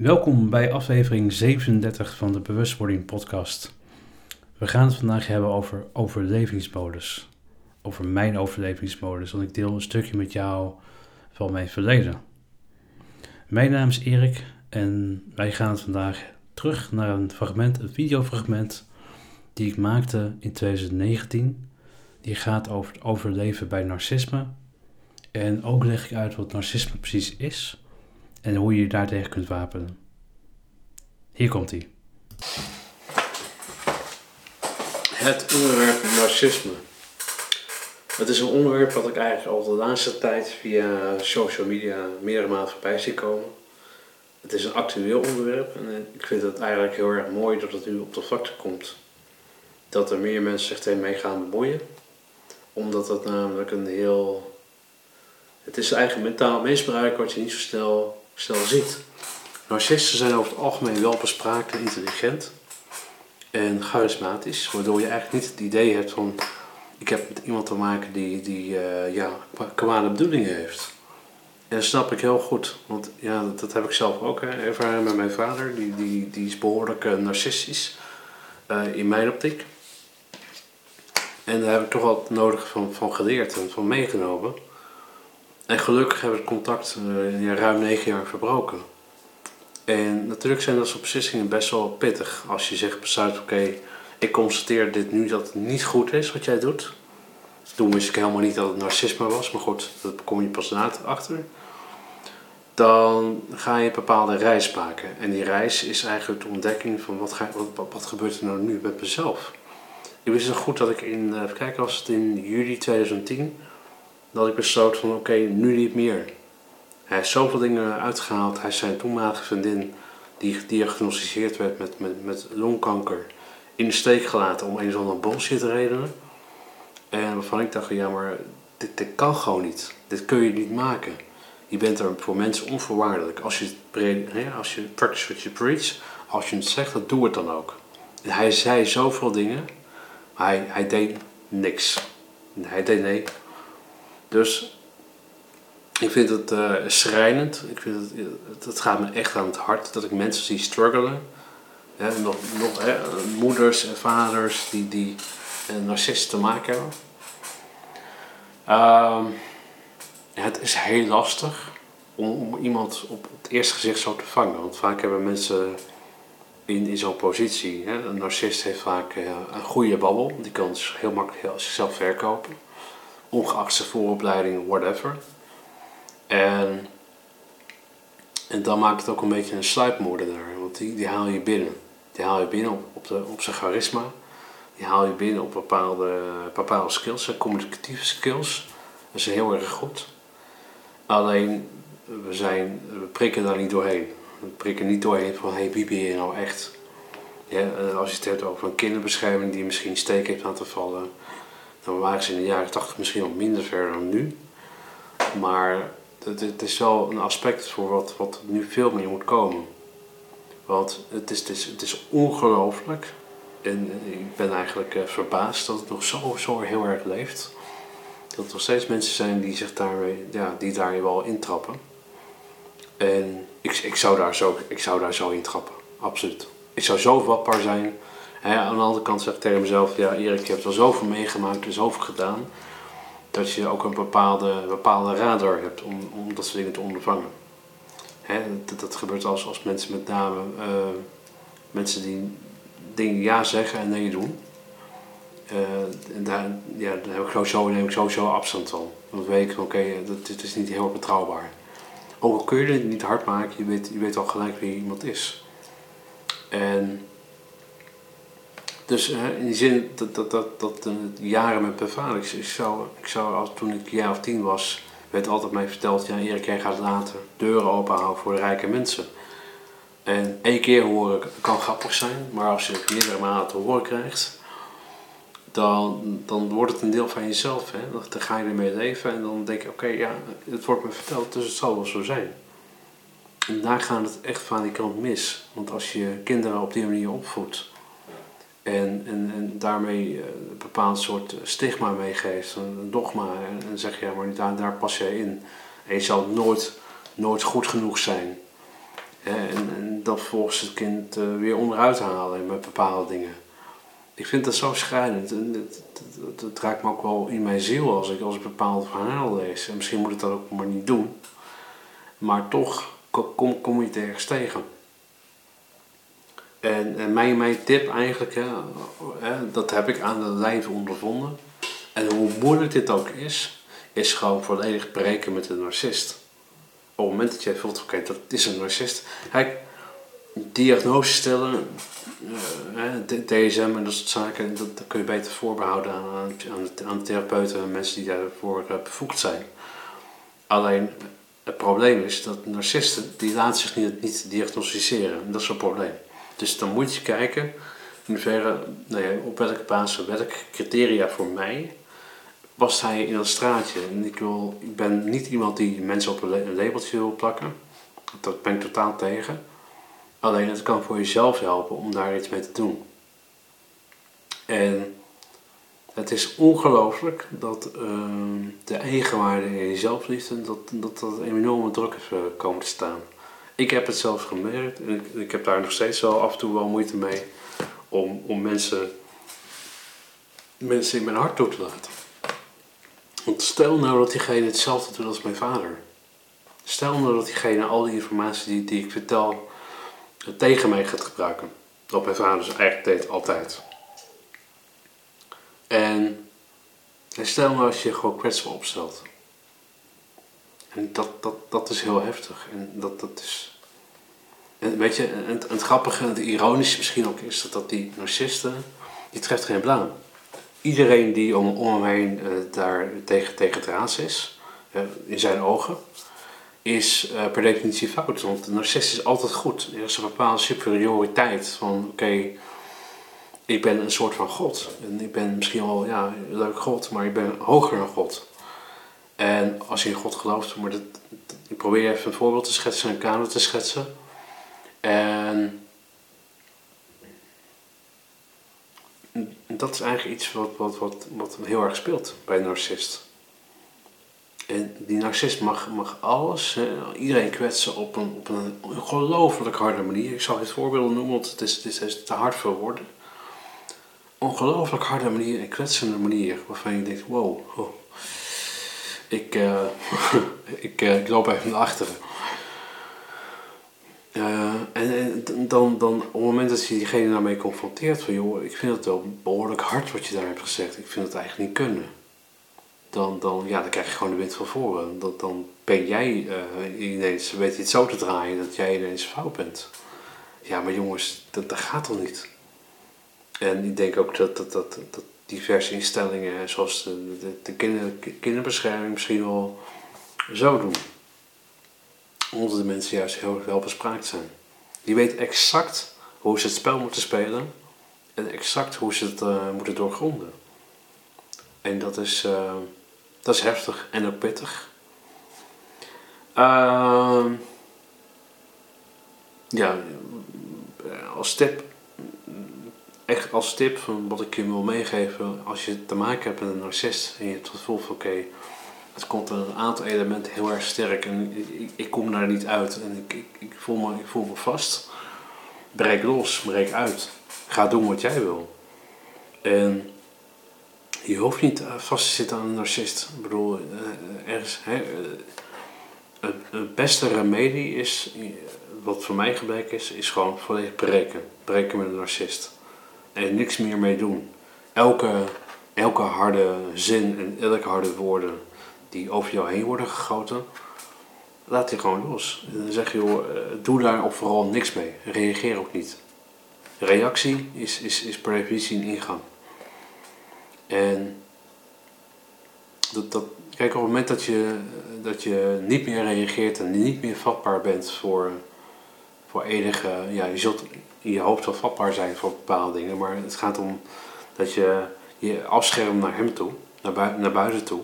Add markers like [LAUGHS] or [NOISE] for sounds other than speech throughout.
Welkom bij aflevering 37 van de Bewustwording Podcast. We gaan het vandaag hebben over overlevingsmodus. Over mijn overlevingsmodus, want ik deel een stukje met jou van mijn verleden. Mijn naam is Erik en wij gaan vandaag terug naar een fragment, een videofragment die ik maakte in 2019. Die gaat over het overleven bij narcisme. En ook leg ik uit wat narcisme precies is en hoe je je daartegen kunt wapenen. Hier komt hij. Het onderwerp narcisme. Het is een onderwerp wat ik eigenlijk al de laatste tijd via social media meerdere malen voorbij zie komen. Het is een actueel onderwerp en ik vind het eigenlijk heel erg mooi dat het nu op de vlakte komt. Dat er meer mensen zich ermee gaan bemoeien. Omdat het namelijk een heel... Het is eigenlijk mentaal misbruik wat je niet zo snel, snel ziet. Narcisten zijn over het algemeen wel bespraakt en intelligent en charismatisch, waardoor je eigenlijk niet het idee hebt van ik heb met iemand te maken die, die uh, ja, kwade bedoelingen heeft. En dat snap ik heel goed, want ja, dat, heb ik zelf ook ervaren met mijn vader, die, die, die is behoorlijk uh, narcistisch uh, in mijn optiek. En daar heb ik toch wat nodig van, van geleerd en van meegenomen. En gelukkig hebben we het contact ja, ruim negen jaar verbroken. En natuurlijk zijn dat soort beslissingen best wel pittig. Als je zegt besluit, oké, ik constateer dit nu dat het niet goed is wat jij doet. Toen wist ik helemaal niet dat het narcisme was, maar goed, dat kom je pas later achter. Dan ga je een bepaalde reis maken. En die reis is eigenlijk de ontdekking van wat, ga, wat, gebeurt er nou nu met mezelf. Ik wist nog goed dat ik in, even kijken, was het in juli 2010, dat ik besloot van oké, nu niet meer. Hij heeft zoveel dingen uitgehaald. Hij is zijn toenmalige vriendin, die gediagnosticeerd werd met, met, met longkanker, in de steek gelaten om een of andere bullshit redenen. En waarvan ik dacht, ja maar dit, dit kan gewoon niet. Dit kun je niet maken. Je bent er voor mensen onvoorwaardelijk. Als je, het, als je practice what you preach, als je het zegt, dan doe het dan ook. En hij zei zoveel dingen, maar hij, hij deed niks. Hij deed nee. Dus ik vind het uh, schrijnend. Ik vind het, het, gaat me echt aan het hart dat ik mensen zie struggelen. nog nog hè, moeders en vaders die, die een narcist te maken hebben. Uh, het is heel lastig om, iemand op het eerste gezicht zo te vangen. Want vaak hebben mensen in, in zo'n positie. Hè, een narcist heeft vaak een goede babbel. Die kan dus heel makkelijk zichzelf verkopen. Ongeacht zijn vooropleiding, whatever. En, en dan maakt het ook een beetje een sluipmoordenaar, want die, die haal je binnen. Die haal je binnen op, op, de, op zijn charisma, die haal je binnen op bepaalde, bepaalde skills, communicatieve skills. Dat is heel erg goed. Alleen, we, zijn, we prikken daar niet doorheen. We prikken niet doorheen van, hey, wie ben je nou echt? Ja, als je het hebt over een kinderbescherming die misschien steek heeft laten vallen, dan waren ze in de jaren 80 misschien nog minder ver dan nu. Maar het, is wel een aspect voor wat, nu veel meer moet komen. Want het is, het is, het is ongelooflijk. En ik ben eigenlijk uh, verbaasd dat het nog zo, zo heel erg leeft. Dat er nog steeds mensen zijn die, zich daar, ja, die daar wel intrappen. En ik, ik, zou daar zo, ik zou daar zo intrappen, absoluut. Ik zou zo vatbaar zijn. Aan de andere kant zeg ik tegen mezelf, ja Erik, je hebt wel zoveel meegemaakt en zoveel gedaan dat je ook een bepaalde, bepaalde radar hebt om, om dat soort dingen te ondervangen. Dat, dat gebeurt als, als mensen met name, uh, mensen die dingen ja zeggen en nee doen. Uh, en daar, ja, daar heb ik sowieso, neem ik sowieso afstand van. Dan weet ik, oké, okay, dit is niet heel betrouwbaar. Ook al kun je het niet hard maken, je weet, je weet al gelijk wie iemand is. En dus in die zin dat, dat, dat, dat uh, jaren met vader, ik, zou, ik zou als, toen ik een jaar of tien was, werd altijd mij verteld, ja Erik, jij gaat later deuren openhouden voor de rijke mensen. En één keer horen kan grappig zijn, maar als je het meerdere malen te horen krijgt, dan, dan wordt het een deel van jezelf. Hè? Dan ga je ermee leven en dan denk je, oké, ja, het wordt me verteld, dus het zal wel zo zijn. En daar gaat het echt van die kant mis. Want als je kinderen op die manier opvoedt, en, en, en daarmee eh, een bepaald soort stigma meegeeft, een dogma. En, zeg je, ja, maar daar, daar pas jij in. En je zal nooit, nooit goed genoeg zijn. En, en dan vervolgens het kind uh, weer onderuit halen met bepaalde dingen. Ik vind dat zo schrijnend. Het, het, raakt me ook wel in mijn ziel als ik, als ik bepaalde verhalen lees. En misschien moet ik dat ook maar niet doen. Maar toch kom, kom je het ergens tegen. En, mijn, mijn tip eigenlijk, hè, dat heb ik aan de lijf ondervonden. En hoe moeilijk dit ook is, is gewoon volledig breken met een narcist. Op het moment dat jij voelt, oké, dat is een narcist. Kijk, diagnose stellen, uh, DSM en dat soort zaken, dat, dat, kun je beter voorbehouden aan, aan, de, therapeuten en mensen die daarvoor uh, bevoegd zijn. Alleen het probleem is dat narcisten, die laten zich niet, niet diagnosticeren. Dat is een probleem. Dus dan moet je kijken in hoeverre, nou ja, op welke basis, welke criteria voor mij past hij in dat straatje. En ik, wil, ik ben niet iemand die mensen op een labeltje wil plakken. Dat ben ik totaal tegen. Alleen het kan voor jezelf helpen om daar iets mee te doen. En het is ongelooflijk dat uh, de eigenwaarde en je zelfliefde, dat, dat dat een enorme druk is uh, komen te staan. Ik heb het zelf gemerkt en ik, heb daar nog steeds wel af en toe wel moeite mee om, om mensen, mensen in mijn hart toe te laten. Want stel nou dat diegene hetzelfde doet als mijn vader. Stel nou dat diegene al die informatie die, die ik vertel tegen mij gaat gebruiken. Dat mijn vader dus eigenlijk deed altijd. En stel nou als je gewoon kwetsbaar opstelt. En dat, dat, dat is heel heftig. En dat, dat is. En weet je, het, het grappige en het ironische misschien ook is dat, dat die narcisten, die treft geen blaam. Iedereen die om, om hem heen uh, daar tegen, tegen raas is, uh, in zijn ogen, is uh, per definitie fout. Want de narcist is altijd goed. Er is een bepaalde superioriteit van oké, ik ben een soort van God. En ik ben misschien wel ja, leuk God, maar ik ben hoger dan God. En als je in God gelooft, maar dat, ik probeer even een voorbeeld te schetsen, een kamer te schetsen. En dat is eigenlijk iets wat, wat, wat, wat heel erg speelt bij een narcist. En die narcist mag, mag alles, iedereen kwetsen op een, op een ongelooflijk harde manier. Ik zal het voorbeeld noemen, want het is, het is te hard voor woorden. Ongelooflijk harde manier, een kwetsende manier, waarvan je denkt, wow, oh, ik, uh, [LAUGHS] ik, uh, ik loop even naar achteren. Uh, en, en dan, dan op het moment dat je diegene daarmee confronteert, van joh, ik vind het wel behoorlijk hard wat je daar hebt gezegd, ik vind het eigenlijk niet kunnen dan, dan, ja, dan krijg je gewoon de wind van voren. Dan, dan ben jij ineens, weet je het zo te draaien dat jij ineens fout bent. Ja, maar jongens, dat, dat gaat toch niet? En ik denk ook dat, dat, dat, dat diverse instellingen, zoals de, de, de kinder, kinderbescherming, misschien wel zo doen. Omdat de mensen juist heel wel bespraakt zijn. Die weten exact hoe ze het spel moeten spelen en exact hoe ze het uh, moeten doorgronden. En dat is. Uh, dat is heftig en ook pittig. Uh, ja, als tip, echt als tip van wat ik je wil meegeven, als je te maken hebt met een narcist en je hebt het gevoel van oké, het komt een aantal elementen heel erg sterk en ik, ik kom daar niet uit en ik, ik, ik, voel me, ik voel me vast. Breek los, breek uit. Ga doen wat jij wil. En je hoeft niet eh, vast te zitten aan een narcist. Ik bedoel, eh, ergens, hè, eh, het beste remedie is, wat voor mij gebleken is, is gewoon volledig breken. Breken met een narcist. En niks meer mee doen. Elke, elke harde zin en elke harde woorden die over jou heen worden gegoten, laat die gewoon los. En dan zeg je, joh, doe daar of vooral niks mee. Reageer ook niet. Reactie is, is, is per definitie een ingang. En dat, dat, kijk, op het moment dat je, dat je niet meer reageert en niet meer vatbaar bent voor, voor enige, ja, je zult in je hoofd wel vatbaar zijn voor bepaalde dingen, maar het gaat om dat je je afschermt naar hem toe, naar, buiten, naar buiten toe.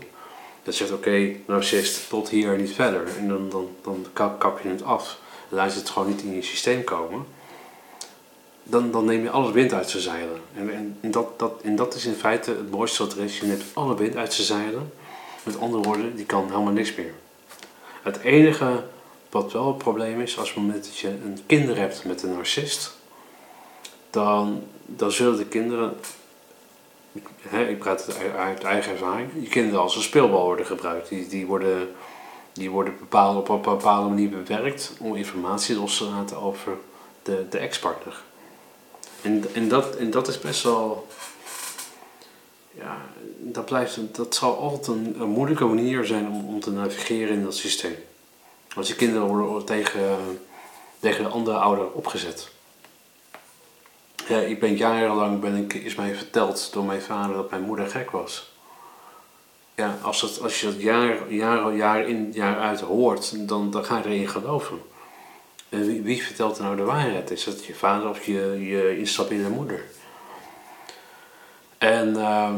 Dat zegt, oké, narcist, tot hier niet verder. En dan, dan, dan kap, kap je het af. Laat je het gewoon niet in je systeem komen dan, dan neem je alles wind uit zijn zeilen. En, en, dat, dat, en dat is in feite het mooiste wat er is. Je neemt alle wind uit zijn zeilen. Met andere woorden, die kan helemaal niks meer. Het enige wat wel het probleem is, als het moment dat je een kinder hebt met een narcist, dan, dan zullen de kinderen, hè, ik praat het uit eigen ervaring, je kinderen als een speelbal worden gebruikt. Die, die worden, die worden bepaald, op een bepaalde manier bewerkt om informatie los te laten over de, de ex-partner. En, en, dat, en dat is best wel. Ja, dat, blijft, dat zal altijd een, een moeilijke manier zijn om, om te navigeren in dat systeem. Als je kinderen worden tegen, tegen de andere ouder opgezet. Ja, ik ben jarenlang ben ik, is mij verteld door mijn vader dat mijn moeder gek was. Ja, als, dat, als je dat jaar, jaar, jaar in, jaar uit hoort, dan, dan ga je erin geloven. En wie, wie vertelt er nou de waarheid? Is dat je vader of je, je instabiele moeder? En uh,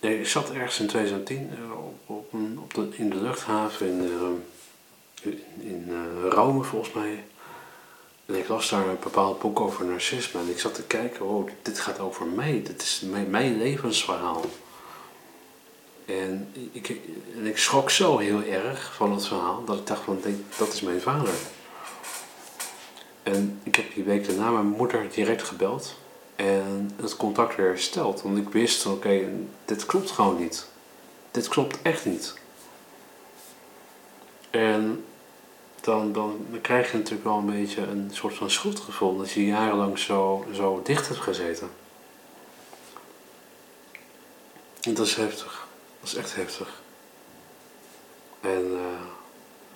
ik zat ergens in 2010 eh, op, op, op de, in de luchthaven in, uh, in, uh, Rome volgens mij. En ik las daar een bepaald boek over narcisme. En ik zat te kijken, oh, dit gaat over mij. Dit is mijn, mijn levensverhaal. En ik, en ik schrok zo heel erg van het verhaal dat ik dacht van, dat is mijn vader. En ik heb die week daarna mijn moeder direct gebeld en het contact weer hersteld. Want ik wist, oké, dit klopt gewoon niet. Dit klopt echt niet. En dan, dan, dan krijg je natuurlijk wel een beetje een soort van schuldgevoel dat je jarenlang zo, zo dicht hebt gezeten. En dat is heftig. Dat is echt heftig. En uh,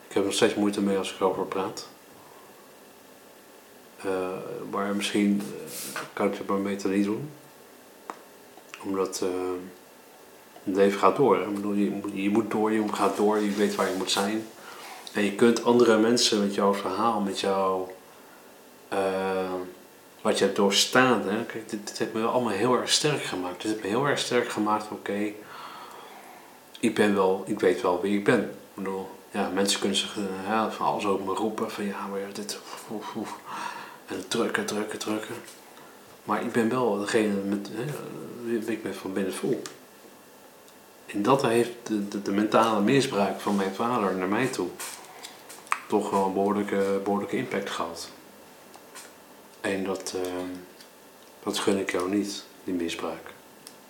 ik heb nog steeds moeite mee als ik erover praat. Uh, maar misschien uh, kan ik het maar beter niet doen. Omdat het leven gaat door. Ik bedoel, je, je moet door, je gaat door, je weet waar je moet zijn. En je kunt andere mensen met jouw verhaal, met jouw. wat je hebt doorstaan. Hè? Kijk, dit, heeft me allemaal heel erg sterk gemaakt. Dit heeft me heel erg sterk gemaakt, oké. ik ben wel, ik weet wel wie ik ben. Ik bedoel, ja, mensen kunnen zich ja, van alles over me roepen. Van ja, maar dit. Oef, oef. En drukken, drukken, drukken. Maar ik ben wel degene met, hè, ik me van binnen voel. En dat heeft de, mentale misbruik van mijn vader naar mij toe toch wel een behoorlijke, impact gehad. En dat, uh, dat gun ik jou niet, die misbruik.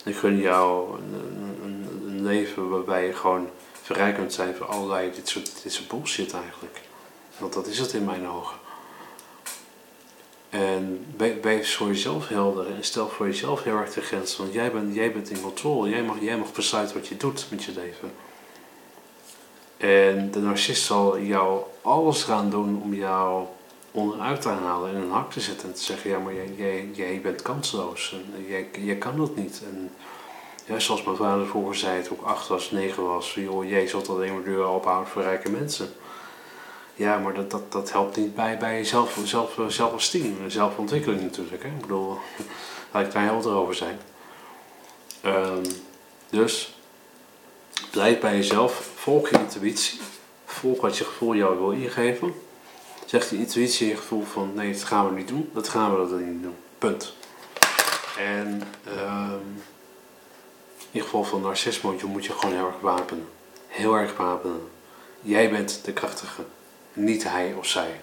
Ik gun jou een, leven waarbij je gewoon vrij kunt zijn van allerlei dit soort, dit soort bullshit eigenlijk. Want dat is het in mijn ogen. En wees voor jezelf helder en stel voor jezelf heel erg de grens. Want jij bent, jij bent in controle. Jij mag, jij mag besluiten wat je doet met je leven. En de narcist zal jou alles gaan doen om jou onderuit te halen en een hak te zetten. En te zeggen, ja maar jij, jij, jij bent kansloos. En jij, jij kan dat niet. En ja, zoals mijn vader vroeger zei, toen ik acht was, negen was. Joh, jij zult alleen maar deuren ophouden voor rijke mensen. Ja, maar dat, dat, dat helpt niet bij, bij zelf, zelf, zelfontwikkeling natuurlijk. Hè? Ik bedoel, [LAUGHS] laat ik daar helder over zijn. Um, dus, blijf bij jezelf, volg je intuïtie, volg wat je gevoel jou wil ingeven. Zegt die intuïtie je gevoel van nee, dat gaan we niet doen, dat gaan we dat niet doen. Punt. En um, in geval van narcisme moet je gewoon heel erg wapenen. Heel erg wapenen. Jij bent de krachtige niet hij of zij.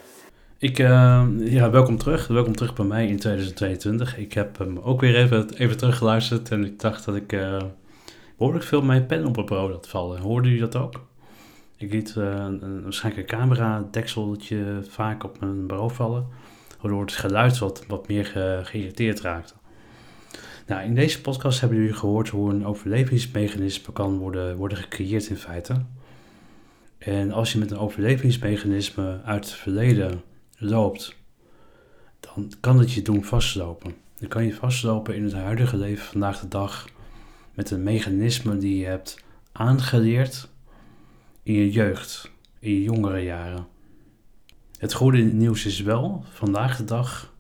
Ik, uh, ja, welkom terug. Welkom terug bij mij in 2022. Ik heb hem ook weer even, even teruggeluisterd en ik dacht dat ik uh, behoorlijk veel mijn pen op het had vallen. Hoorde u dat ook? Ik liet uh, een, waarschijnlijk een camera dekseltje vaak op mijn bureau vallen, waardoor het geluid wat, wat meer ge, geïrriteerd raakte. Nou, in deze podcast hebben jullie gehoord hoe een overlevingsmechanisme kan worden, worden gecreëerd in feite. En als je met een overlevingsmechanisme uit het verleden loopt, dan kan het je doen vastlopen. Dan kan je vastlopen in het huidige leven vandaag de dag met een mechanisme die je hebt aangeleerd in je jeugd, in je jongere jaren. Het goede nieuws is wel, vandaag de dag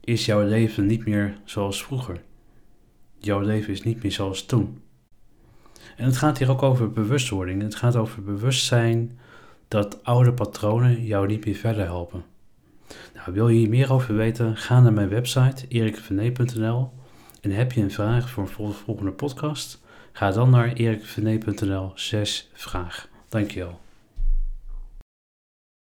is jouw leven niet meer zoals vroeger. Jouw leven is niet meer zoals toen. En het gaat hier ook over bewustwording. Het gaat over bewustzijn dat oude patronen jou niet meer verder helpen. Nou, wil je hier meer over weten? Ga naar mijn website erikvernee.nl en heb je een vraag voor een volgende podcast? Ga dan naar erikvernee.nl 6 vraag. Dankjewel.